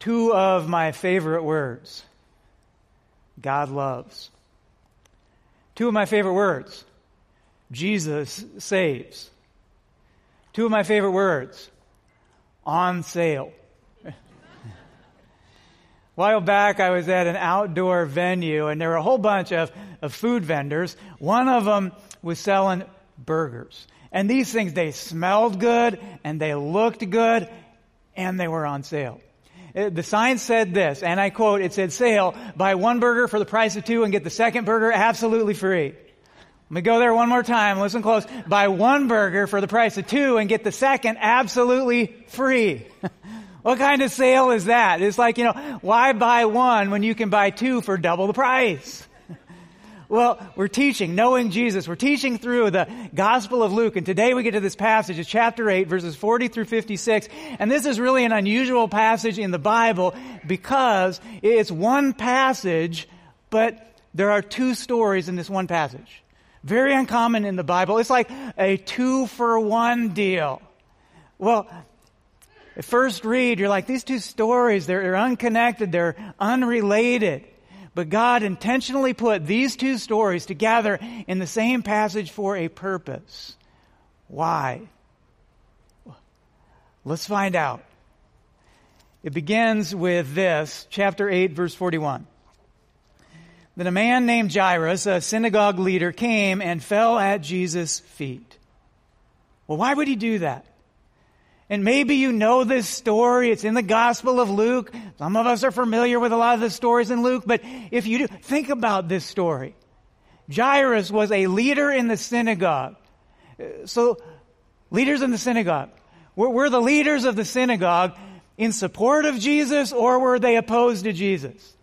Two of my favorite words God loves. Two of my favorite words Jesus saves. Two of my favorite words on sale. a while back, I was at an outdoor venue and there were a whole bunch of, of food vendors. One of them was selling burgers. And these things, they smelled good and they looked good and they were on sale. Uh, the sign said this, and I quote, it said, sale, buy one burger for the price of two and get the second burger absolutely free. Let me go there one more time. Listen close. Buy one burger for the price of two and get the second absolutely free. what kind of sale is that? It's like, you know, why buy one when you can buy two for double the price? Well, we're teaching, knowing Jesus. We're teaching through the Gospel of Luke. And today we get to this passage, it's chapter 8, verses 40 through 56. And this is really an unusual passage in the Bible because it's one passage, but there are two stories in this one passage. Very uncommon in the Bible. It's like a two for one deal. Well, at first read, you're like, these two stories, they're, they're unconnected, they're unrelated. But God intentionally put these two stories together in the same passage for a purpose. Why? Let's find out. It begins with this, chapter 8, verse 41. Then a man named Jairus, a synagogue leader, came and fell at Jesus' feet. Well, why would he do that? And maybe you know this story. It's in the Gospel of Luke. Some of us are familiar with a lot of the stories in Luke, but if you do, think about this story. Jairus was a leader in the synagogue. So, leaders in the synagogue. Were, were the leaders of the synagogue in support of Jesus or were they opposed to Jesus?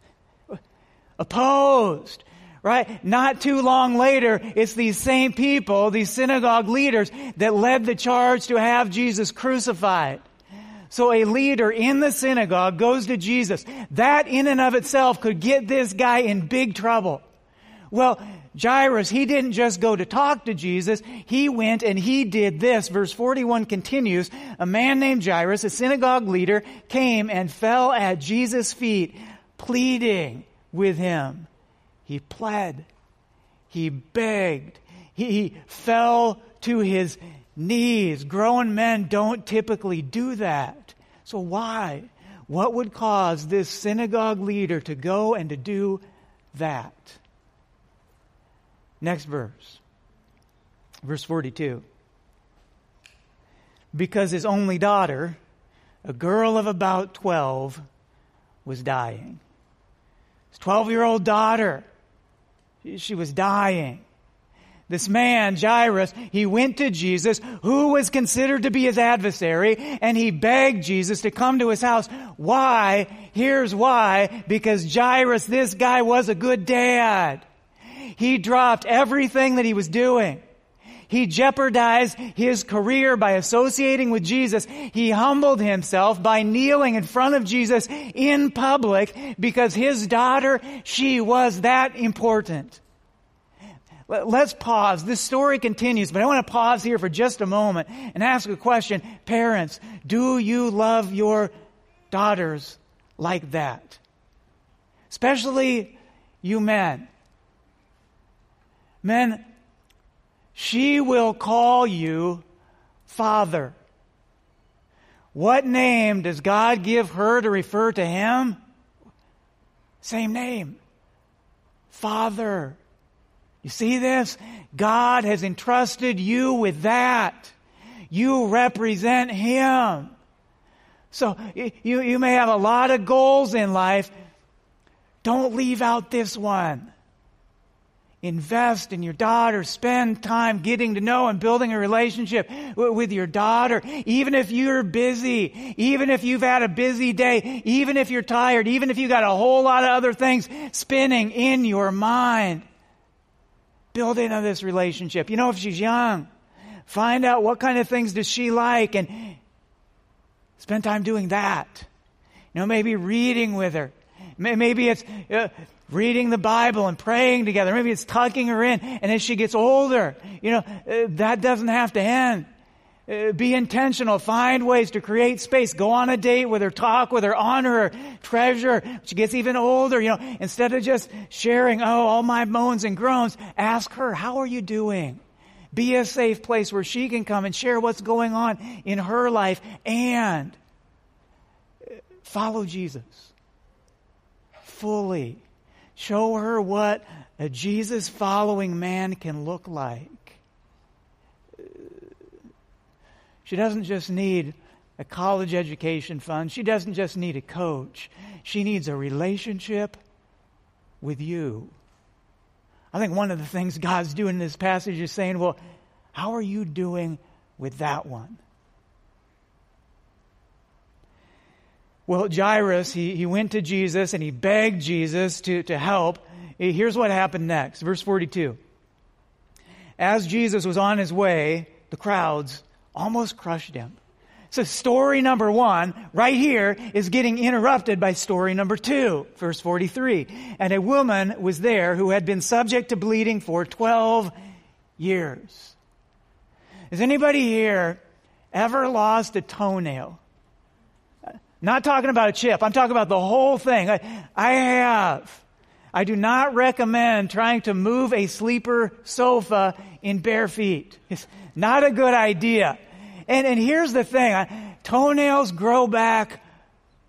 Opposed right? Not too long later, it's these same people, these synagogue leaders, that led the charge to have Jesus crucified. So a leader in the synagogue goes to Jesus. That in and of itself could get this guy in big trouble. Well, Jairus, he didn't just go to talk to Jesus, he went and he did this. Verse 41 continues, a man named Jairus, a synagogue leader, came and fell at Jesus' feet, pleading with him. He pled. He begged. He fell to his knees. Grown men don't typically do that. So why? What would cause this synagogue leader to go and to do that? Next verse. Verse 42. Because his only daughter, a girl of about 12, was dying. His 12 year old daughter she was dying. This man, Jairus, he went to Jesus, who was considered to be his adversary, and he begged Jesus to come to his house. Why? Here's why. Because Jairus, this guy was a good dad. He dropped everything that he was doing. He jeopardized his career by associating with Jesus. He humbled himself by kneeling in front of Jesus in public because his daughter, she was that important. Let's pause. This story continues, but I want to pause here for just a moment and ask a question. Parents, do you love your daughters like that? Especially you men. Men, she will call you Father. What name does God give her to refer to him? Same name. Father. You see this? God has entrusted you with that. You represent Him. So you, you may have a lot of goals in life. Don't leave out this one invest in your daughter. Spend time getting to know and building a relationship with your daughter. Even if you're busy, even if you've had a busy day, even if you're tired, even if you got a whole lot of other things spinning in your mind. Build into this relationship. You know, if she's young, find out what kind of things does she like and spend time doing that. You know, maybe reading with her. Maybe it's uh, reading the Bible and praying together. Maybe it's tucking her in. And as she gets older, you know, uh, that doesn't have to end. Uh, be intentional. Find ways to create space. Go on a date with her. Talk with her. Honor her. Treasure. She gets even older, you know, instead of just sharing, oh, all my moans and groans, ask her, how are you doing? Be a safe place where she can come and share what's going on in her life and follow Jesus fully. Show her what a Jesus following man can look like. She doesn't just need a college education fund. She doesn't just need a coach. She needs a relationship with you. I think one of the things God's doing in this passage is saying, well, how are you doing with that one? Well, Jairus, he, he went to Jesus and he begged Jesus to, to help. Eh, here's what happened next. Verse 42. As Jesus was on his way, the crowds almost crushed him. So story number one, right here, is getting interrupted by story number two, verse 43. And a woman was there who had been subject to bleeding for 12 years. Has anybody here ever lost a toenail? Not talking about a chip. I'm talking about the whole thing. I, I have. I do not recommend trying to move a sleeper sofa in bare feet. It's not a good idea. And, and here's the thing. Toenails grow back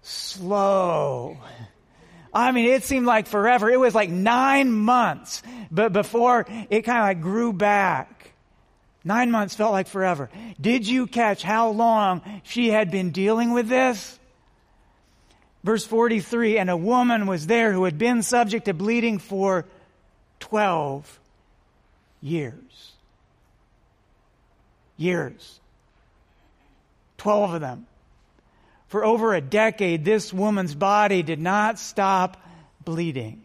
slow. I mean, it seemed like forever. It was like nine months but before it kind of like grew back. Nine months felt like forever. Did you catch how long she had been dealing with this? Verse 43 And a woman was there who had been subject to bleeding for 12 years. Years. 12 of them. For over a decade, this woman's body did not stop bleeding.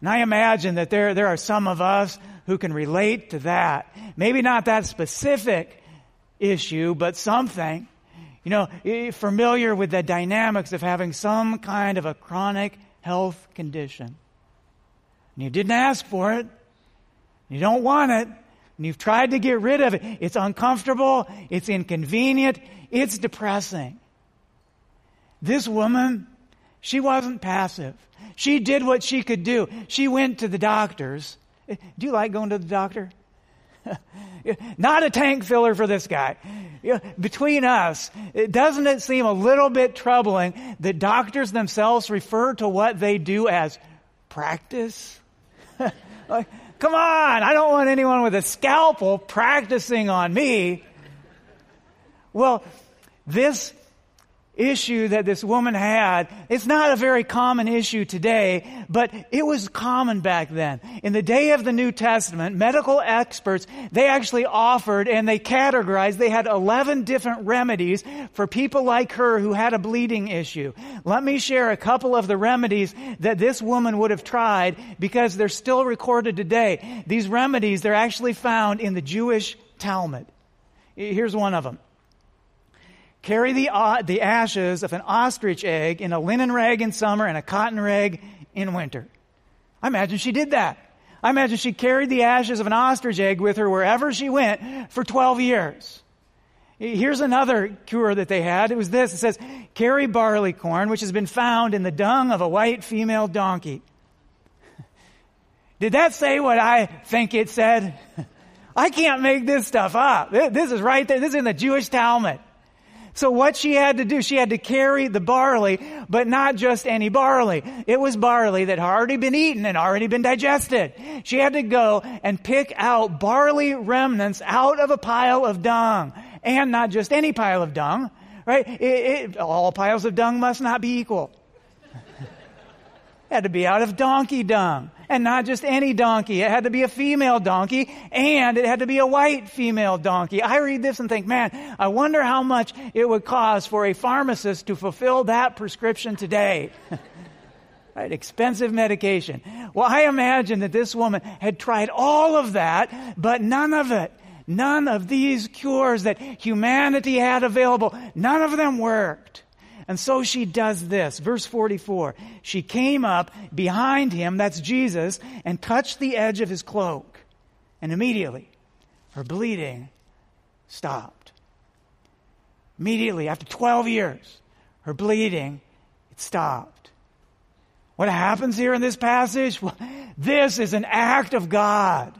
And I imagine that there, there are some of us who can relate to that. Maybe not that specific issue, but something. You know, familiar with the dynamics of having some kind of a chronic health condition. And you didn't ask for it. You don't want it. And you've tried to get rid of it. It's uncomfortable. It's inconvenient. It's depressing. This woman, she wasn't passive. She did what she could do. She went to the doctors. Eh, do you like going to the doctor? Not a tank filler for this guy. Between us, doesn't it seem a little bit troubling that doctors themselves refer to what they do as practice? like, come on, I don't want anyone with a scalpel practicing on me. Well, this issue that this woman had, it's not a very common issue today, but it was common back then. In the day of the New Testament, medical experts, they actually offered and they categorized, they had 11 different remedies for people like her who had a bleeding issue. Let me share a couple of the remedies that this woman would have tried because they're still recorded today. These remedies, they're actually found in the Jewish Talmud. Here's one of them. Carry the, uh, the ashes of an ostrich egg in a linen rag in summer and a cotton rag in winter. I imagine she did that. I imagine she carried the ashes of an ostrich egg with her wherever she went for 12 years. Here's another cure that they had. It was this. It says, carry barley corn, which has been found in the dung of a white female donkey. Did that say what I think it said? I can't make this stuff up. This is right there. This is in the Jewish Talmud. So what she had to do, she had to carry the barley, but not just any barley. It was barley that had already been eaten and already been digested. She had to go and pick out barley remnants out of a pile of dung. And not just any pile of dung, right? It, it, all piles of dung must not be equal. had to be out of donkey dung. And not just any donkey. It had to be a female donkey and it had to be a white female donkey. I read this and think, man, I wonder how much it would cost for a pharmacist to fulfill that prescription today. right? Expensive medication. Well, I imagine that this woman had tried all of that, but none of it, none of these cures that humanity had available, none of them worked. And so she does this. Verse 44. She came up behind him, that's Jesus, and touched the edge of his cloak. And immediately, her bleeding stopped. Immediately, after 12 years, her bleeding, it stopped. What happens here in this passage? Well, this is an act of God.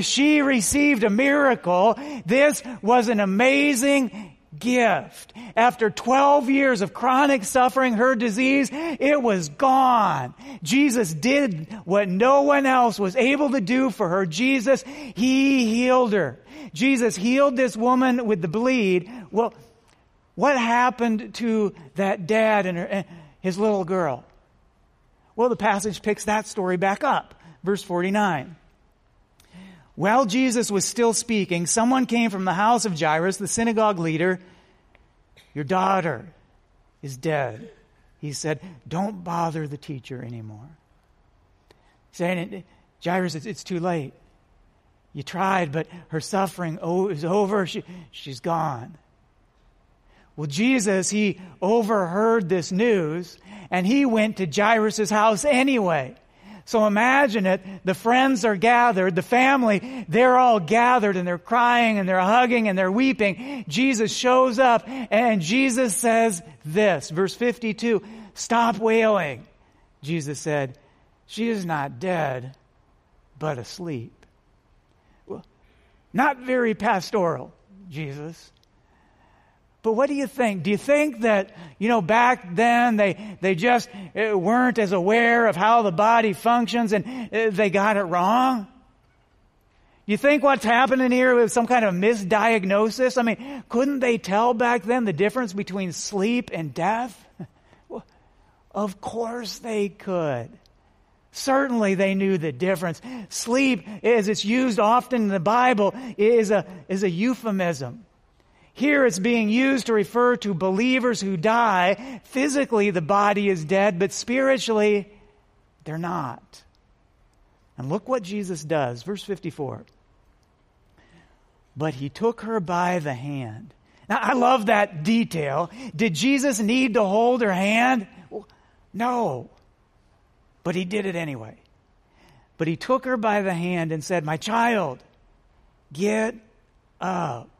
She received a miracle. This was an amazing gift. After 12 years of chronic suffering, her disease, it was gone. Jesus did what no one else was able to do for her. Jesus, He healed her. Jesus healed this woman with the bleed. Well, what happened to that dad and her, his little girl? Well, the passage picks that story back up. Verse 49. While Jesus was still speaking, someone came from the house of Jairus, the synagogue leader. Your daughter is dead. He said, Don't bother the teacher anymore. Saying, Jairus, it's, too late. You tried, but her suffering is over. She, she's gone. Well, Jesus, he overheard this news and he went to Jairus' house anyway. So imagine it. The friends are gathered. The family, they're all gathered and they're crying and they're hugging and they're weeping. Jesus shows up and Jesus says this, verse 52, stop wailing. Jesus said, she is not dead, but asleep. Well, not very pastoral, Jesus. But what do you think? Do you think that, you know, back then they, they just uh, weren't as aware of how the body functions and uh, they got it wrong? You think what's happening here is some kind of misdiagnosis? I mean, couldn't they tell back then the difference between sleep and death? Well, of course they could. Certainly they knew the difference. Sleep, as it's used often in the Bible, is a, is a euphemism. Here it's being used to refer to believers who die. Physically, the body is dead, but spiritually, they're not. And look what Jesus does. Verse 54. But he took her by the hand. Now, I love that detail. Did Jesus need to hold her hand? No. But he did it anyway. But he took her by the hand and said, My child, get up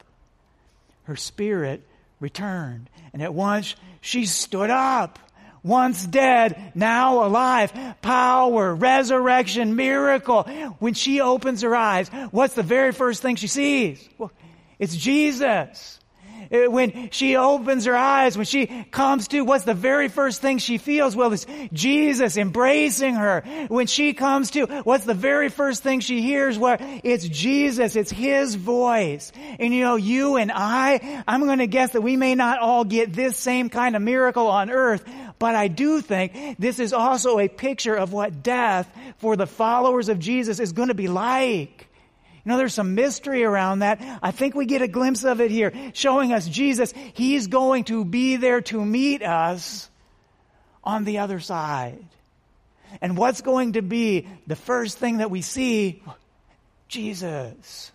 her spirit returned. And at once she stood up. Once dead, now alive. Power, resurrection, miracle. When she opens her eyes, what's the very first thing she sees? Well, it's Jesus. Uh, when she opens her eyes, when she comes to, what's the very first thing she feels? Well, it's Jesus embracing her. When she comes to, what's the very first thing she hears? Well, it's Jesus. It's His voice. And you know, you and I, I'm going to guess that we may not all get this same kind of miracle on earth, but I do think this is also a picture of what death for the followers of Jesus is going to be like. You know, there's some mystery around that. I think we get a glimpse of it here, showing us Jesus. He's going to be there to meet us on the other side. And what's going to be the first thing that we see? Jesus.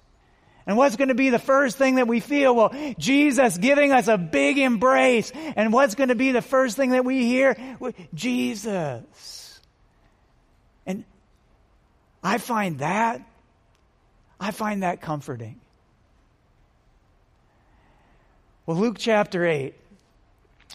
And what's going to be the first thing that we feel? Well, Jesus giving us a big embrace. And what's going to be the first thing that we hear? Jesus. And I find that I find that comforting. Well, Luke chapter 8,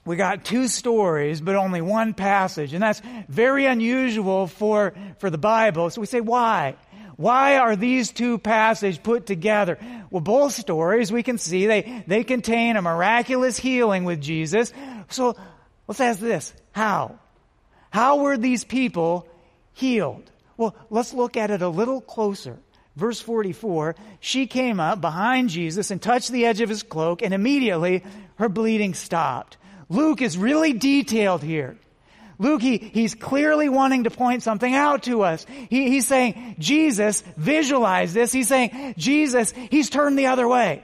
we got two stories, but only one passage, and that's very unusual for, for the Bible. So we say, why? Why are these two passages put together? Well, both stories we can see they, they contain a miraculous healing with Jesus. So let's ask this. How? How were these people healed? Well, let's look at it a little closer. Verse 44, she came up behind Jesus and touched the edge of his cloak, and immediately her bleeding stopped. Luke is really detailed here. Luke, he, he's clearly wanting to point something out to us. He, he's saying, Jesus, visualize this. He's saying, Jesus, he's turned the other way.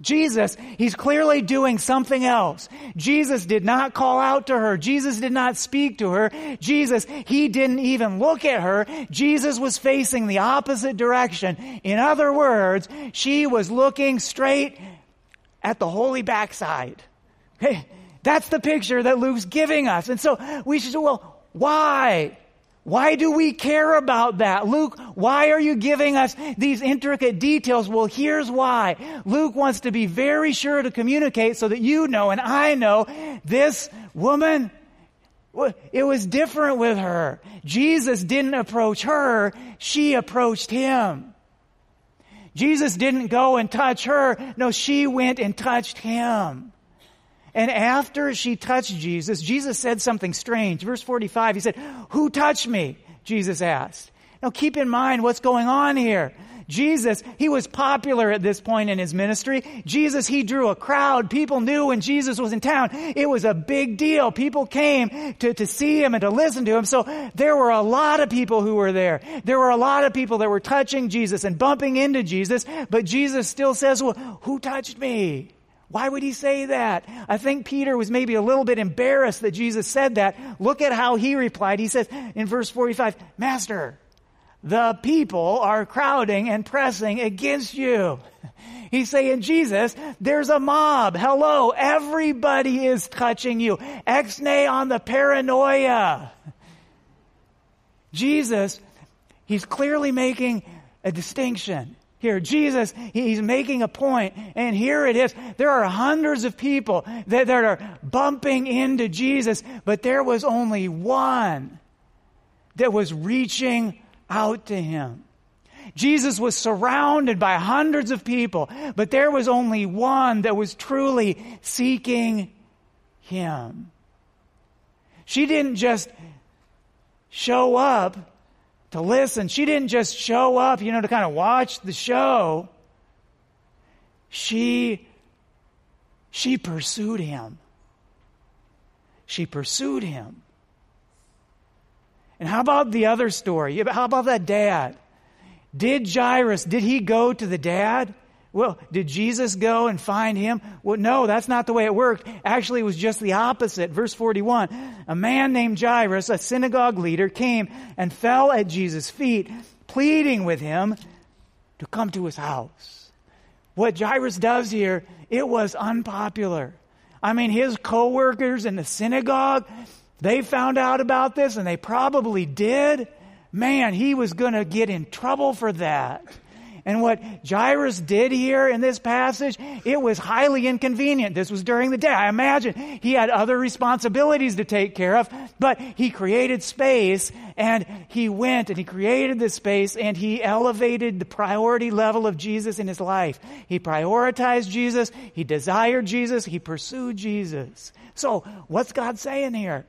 Jesus, he's clearly doing something else. Jesus did not call out to her. Jesus did not speak to her. Jesus, he didn't even look at her. Jesus was facing the opposite direction. In other words, she was looking straight at the holy backside. Hey, that's the picture that Luke's giving us. And so we should say, well, why? Why do we care about that? Luke, why are you giving us these intricate details? Well, here's why. Luke wants to be very sure to communicate so that you know and I know this woman, it was different with her. Jesus didn't approach her, she approached him. Jesus didn't go and touch her. No, she went and touched him. And after she touched Jesus, Jesus said something strange. Verse 45, he said, Who touched me? Jesus asked. Now keep in mind what's going on here. Jesus, he was popular at this point in his ministry. Jesus, he drew a crowd. People knew when Jesus was in town. It was a big deal. People came to, to see him and to listen to him. So there were a lot of people who were there. There were a lot of people that were touching Jesus and bumping into Jesus, but Jesus still says, well, who touched me? Why would he say that? I think Peter was maybe a little bit embarrassed that Jesus said that. Look at how he replied. He says in verse 45, Master, the people are crowding and pressing against you. He's saying, Jesus, there's a mob. Hello, everybody is touching you. Ex-nay on the paranoia. Jesus, he's clearly making a distinction. Here, Jesus, he's making a point, and here it is. There are hundreds of people that, that are bumping into Jesus, but there was only one that was reaching out to him. Jesus was surrounded by hundreds of people, but there was only one that was truly seeking him. She didn't just show up to listen. She didn't just show up, you know, to kind of watch the show. She, she pursued him. She pursued him. And how about the other story? How about that dad? Did Jairus, did he go to the dad? Well, did Jesus go and find him? Well, no, that's not the way it worked. Actually, it was just the opposite. Verse 41. A man named Jairus, a synagogue leader, came and fell at Jesus' feet, pleading with him to come to his house. What Jairus does here, it was unpopular. I mean, his coworkers in the synagogue, they found out about this and they probably did. Man, he was going to get in trouble for that. And what Jairus did here in this passage, it was highly inconvenient. This was during the day. I imagine he had other responsibilities to take care of, but he created space and he went and he created this space and he elevated the priority level of Jesus in his life. He prioritized Jesus. He desired Jesus. He pursued Jesus. So what's God saying here?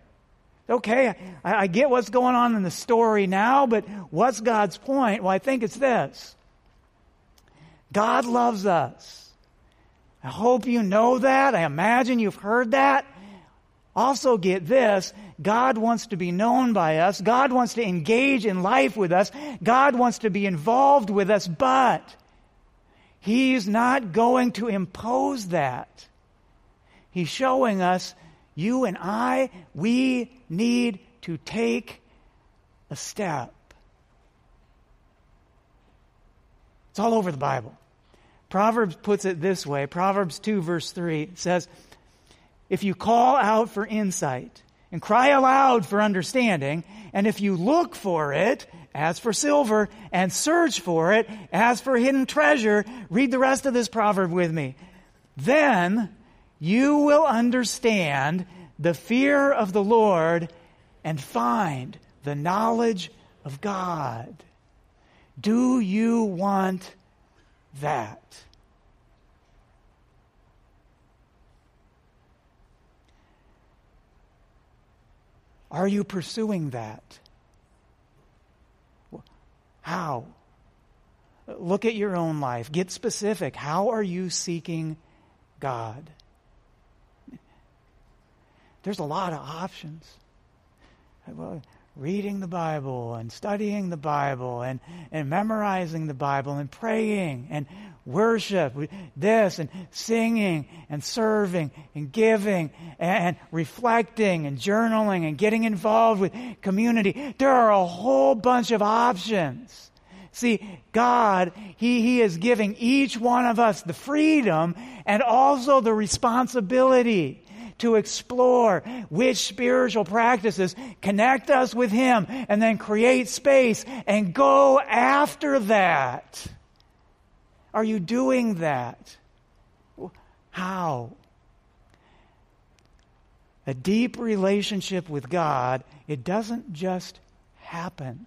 Okay, I, I get what's going on in the story now, but what's God's point? Well, I think it's this. God loves us. I hope you know that. I imagine you've heard that. Also, get this God wants to be known by us. God wants to engage in life with us. God wants to be involved with us, but He's not going to impose that. He's showing us, you and I, we need to take a step. It's all over the Bible. Proverbs puts it this way Proverbs 2, verse 3 says, If you call out for insight and cry aloud for understanding, and if you look for it as for silver and search for it as for hidden treasure, read the rest of this proverb with me. Then you will understand the fear of the Lord and find the knowledge of God. Do you want that? Are you pursuing that? How? Look at your own life. Get specific. How are you seeking God? There's a lot of options. Well, reading the Bible and studying the Bible and, and memorizing the Bible and praying and worship, this and singing and serving and giving and reflecting and journaling and getting involved with community. There are a whole bunch of options. See, God, he, he is giving each one of us the freedom and also the responsibility to explore which spiritual practices connect us with Him and then create space and go after that. Are you doing that? How? A deep relationship with God, it doesn't just happen.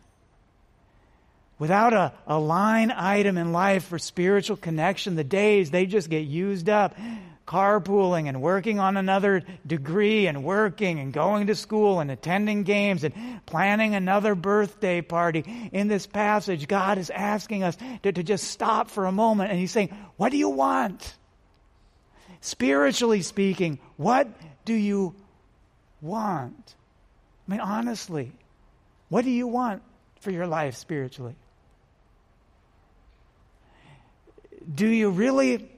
Without a, a line item in life for spiritual connection, the days, they just get used up carpooling and working on another degree and working and going to school and attending games and planning another birthday party. In this passage, God is asking us to, to just stop for a moment and He's saying, What do you want? Spiritually speaking, what do you want? I mean, honestly, what do you want for your life spiritually? Do you really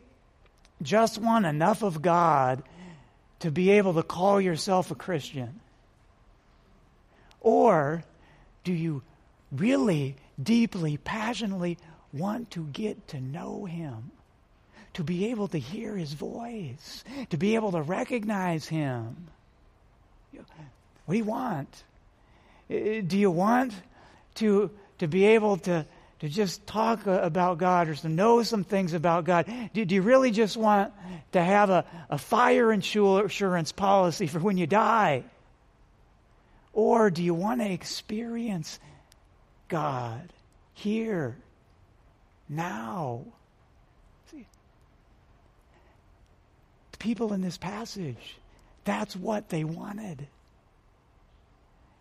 just want enough of God to be able to call yourself a Christian? Or do you really, deeply, passionately want to get to know Him? To be able to hear His voice? To be able to recognize Him? What do you want? Do you want to, to be able to to just talk uh, about God or to know some things about God? Do, do you really just want to have a, a fire insurance policy for when you die? Or do you want to experience God here, now? See, the people in this passage, that's what they wanted.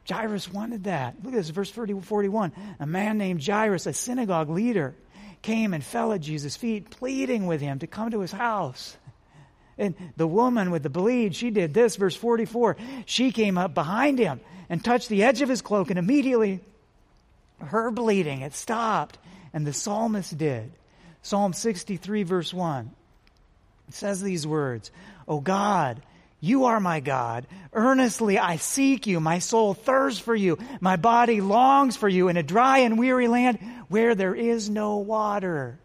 Jairus wanted that. Look at this, verse 40, 41. A man named Jairus, a synagogue leader, came and fell at Jesus' feet, pleading with him to come to his house. And the woman with the bleed, she did this, verse 44. She came up behind him and touched the edge of his cloak, and immediately her bleeding had stopped, and the psalmist did. Psalm 63, verse 1. It says these words, O God, you are my God. Earnestly I seek you. My soul thirsts for you. My body longs for you in a dry and weary land where there is no water.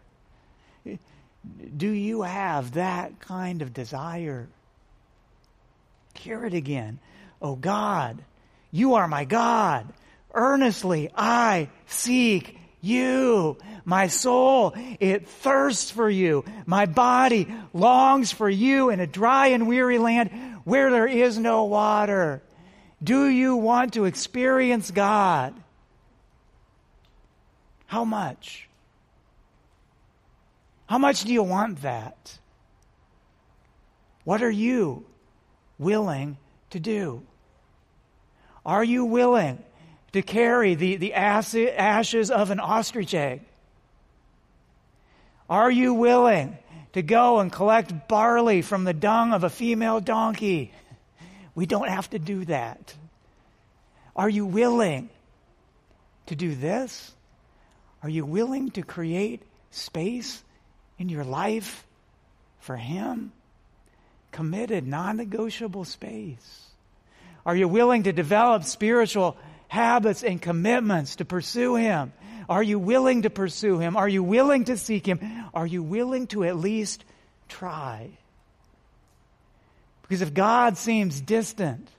Do you have that kind of desire? Hear it again. Oh God, you are my God. Earnestly I seek you. My soul, it thirsts for you. My body longs for you in a dry and weary land where there is no water. Do you want to experience God? How much? How much do you want that? What are you willing to do? Are you willing to carry the, the ashes of an ostrich egg? Are you willing to go and collect barley from the dung of a female donkey? We don't have to do that. Are you willing to do this? Are you willing to create space in your life for Him? Committed, non negotiable space. Are you willing to develop spiritual habits and commitments to pursue Him? Are you willing to pursue Him? Are you willing to seek Him? Are you willing to at least try? Because if God seems distant,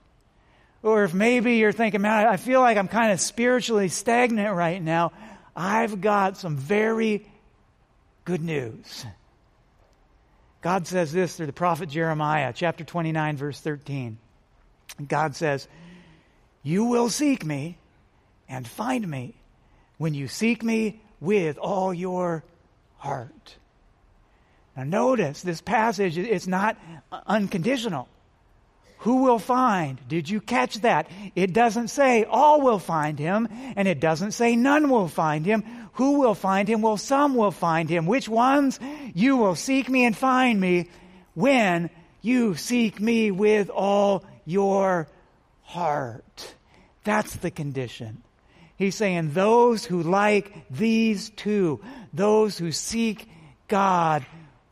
or if maybe you're thinking, man, I feel like I'm kind of spiritually stagnant right now, I've got some very good news. God says this through the prophet Jeremiah, chapter 29, verse 13. God says, you will seek me and find me when you seek me with all your heart. Now, notice this passage, it's not unconditional. Who will find? Did you catch that? It doesn't say all will find him, and it doesn't say none will find him. Who will find him? Well, some will find him. Which ones? You will seek me and find me when you seek me with all your heart. That's the condition. He's saying those who like these two, those who seek God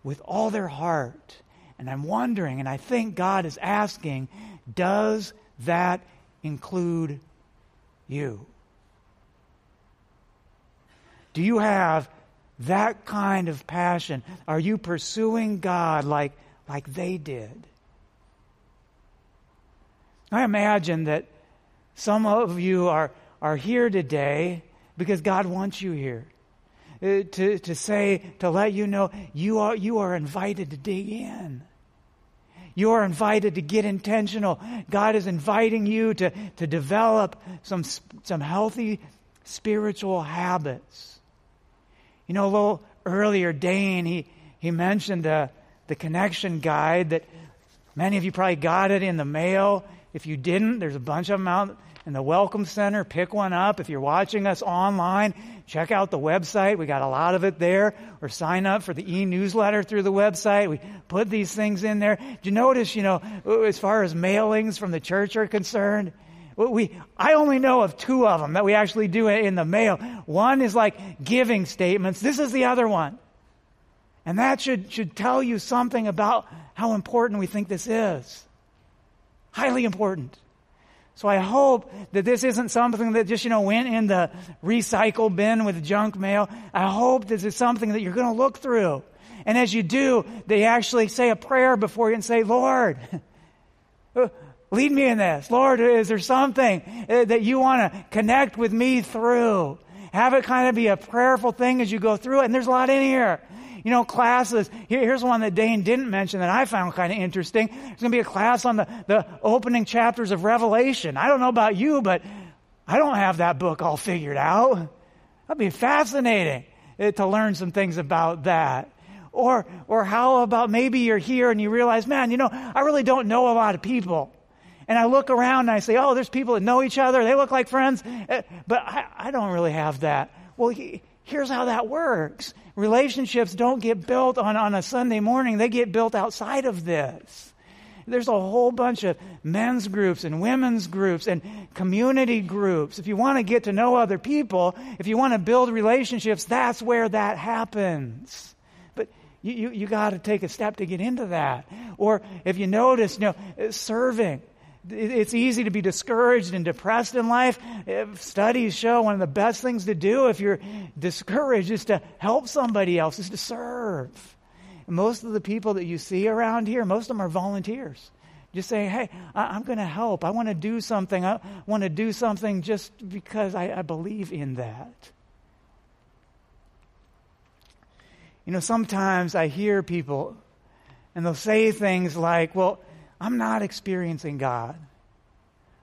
with all their heart. And I'm wondering, and I think God is asking, does that include you? Do you have that kind of passion? Are you pursuing God like, like they did? I imagine that some of you are, are here today because God wants you here. Uh, to, to say, to let you know you are, you are invited to dig in. You are invited to get intentional. God is inviting you to, to develop some, some healthy spiritual habits. You know, a little earlier, Dane, he, he mentioned the, the connection guide that many of you probably got it in the mail. If you didn't, there's a bunch of them out in the Welcome Center. Pick one up. If you're watching us online, check out the website. We got a lot of it there. Or sign up for the e-newsletter through the website. We put these things in there. Do you notice, you know, as far as mailings from the church are concerned, we, I only know of two of them that we actually do in the mail. One is like giving statements. This is the other one. And that should, should tell you something about how important we think this is. Highly important. So I hope that this isn't something that just, you know, went in the recycle bin with junk mail. I hope this is something that you're going to look through. And as you do, they actually say a prayer before you and say, Lord, lead me in this. Lord, is there something uh, that you want to connect with me through? Have it kind of be a prayerful thing as you go through it. And there's a lot in here you know, classes. Here, here's one that Dane didn't mention that I found kind of interesting. There's going to be a class on the, the opening chapters of Revelation. I don't know about you, but I don't have that book all figured out. That'd be fascinating eh, to learn some things about that. Or, or how about maybe you're here and you realize, man, you know, I really don't know a lot of people. And I look around and I say, oh, there's people that know each other. They look like friends. Eh, but I, I don't really have that. Well, here's how that works. Relationships don't get built on, on a Sunday morning, they get built outside of this. There's a whole bunch of men's groups and women's groups and community groups. If you want to get to know other people, if you want to build relationships, that's where that happens. But you, you, you got to take a step to get into that. Or if you notice, you know, serving it's easy to be discouraged and depressed in life. Studies show one of the best things to do if you're discouraged is to help somebody else, is to serve. most of the people that you see around here, most of them are volunteers. Just say, hey, I, am going to help. I want to do something. I want to do something just because I, I believe in that. You know, sometimes I hear people and they'll say things like, well, I'm not experiencing God.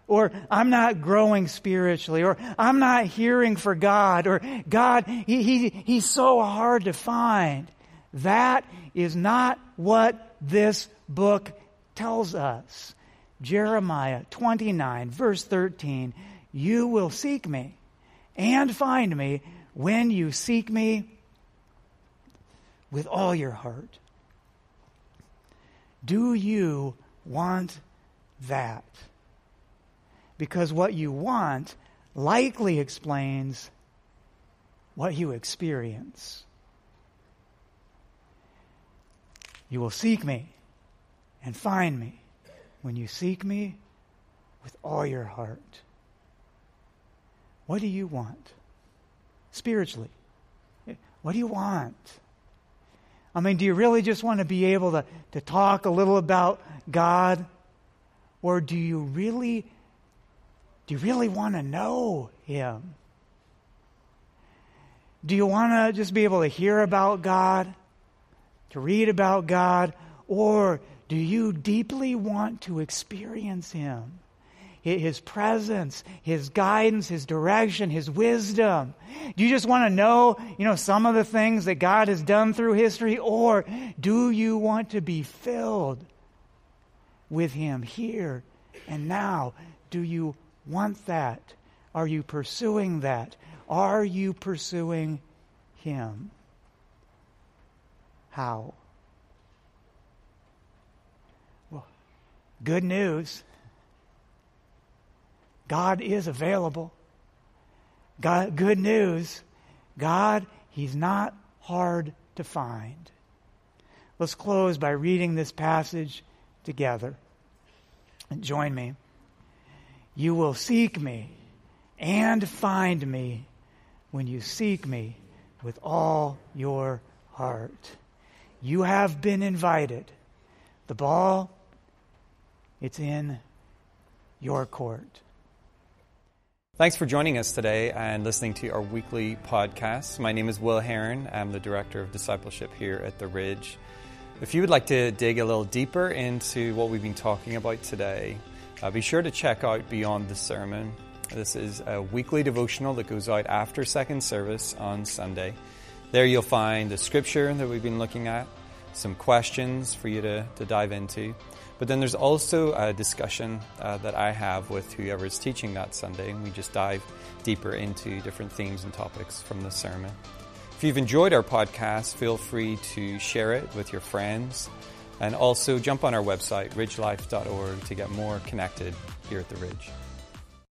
Or I'm not growing spiritually, or I'm not hearing for God, or God, he, he, He's so hard to find. That is not what this book tells us. Jeremiah 29, verse 13 You will seek me and find me when you seek me with all your heart. Do you want that. Because what you want likely explains what you experience. You will seek me and find me when you seek me with all your heart. What do you want? Spiritually. What do you want? I mean, do you really just want to be able to, to talk a little about God? Or do you really do you really want to know him? Do you want to just be able to hear about God, to read about God, or do you deeply want to experience him? His presence, His guidance, His direction, His wisdom? Do you just want to know, you know, some of the things that God has done through history? Or do you want to be filled with Him here and now? Do you want that? Are you pursuing that? Are you pursuing Him? How? Well, good news. God is available. God, good news. God, He's not hard to find. Let's close by reading this passage together. And join me. You will seek me and find me when you seek me with all your heart. You have been invited. The ball, it's in your court. Thanks for joining us today and listening to our weekly podcast. My name is Will Heron. I'm the Director of Discipleship here at The Ridge. If you would like to dig a little deeper into what we've been talking about today, uh, be sure to check out Beyond the Sermon. This is a weekly devotional that goes out after second service on Sunday. There you'll find the scripture that we've been looking at, some questions for you to, to dive into. But then there's also a discussion uh, that I have with whoever is teaching that Sunday, and we just dive deeper into different themes and topics from the sermon. If you've enjoyed our podcast, feel free to share it with your friends and also jump on our website, ridgelife.org, to get more connected here at the Ridge.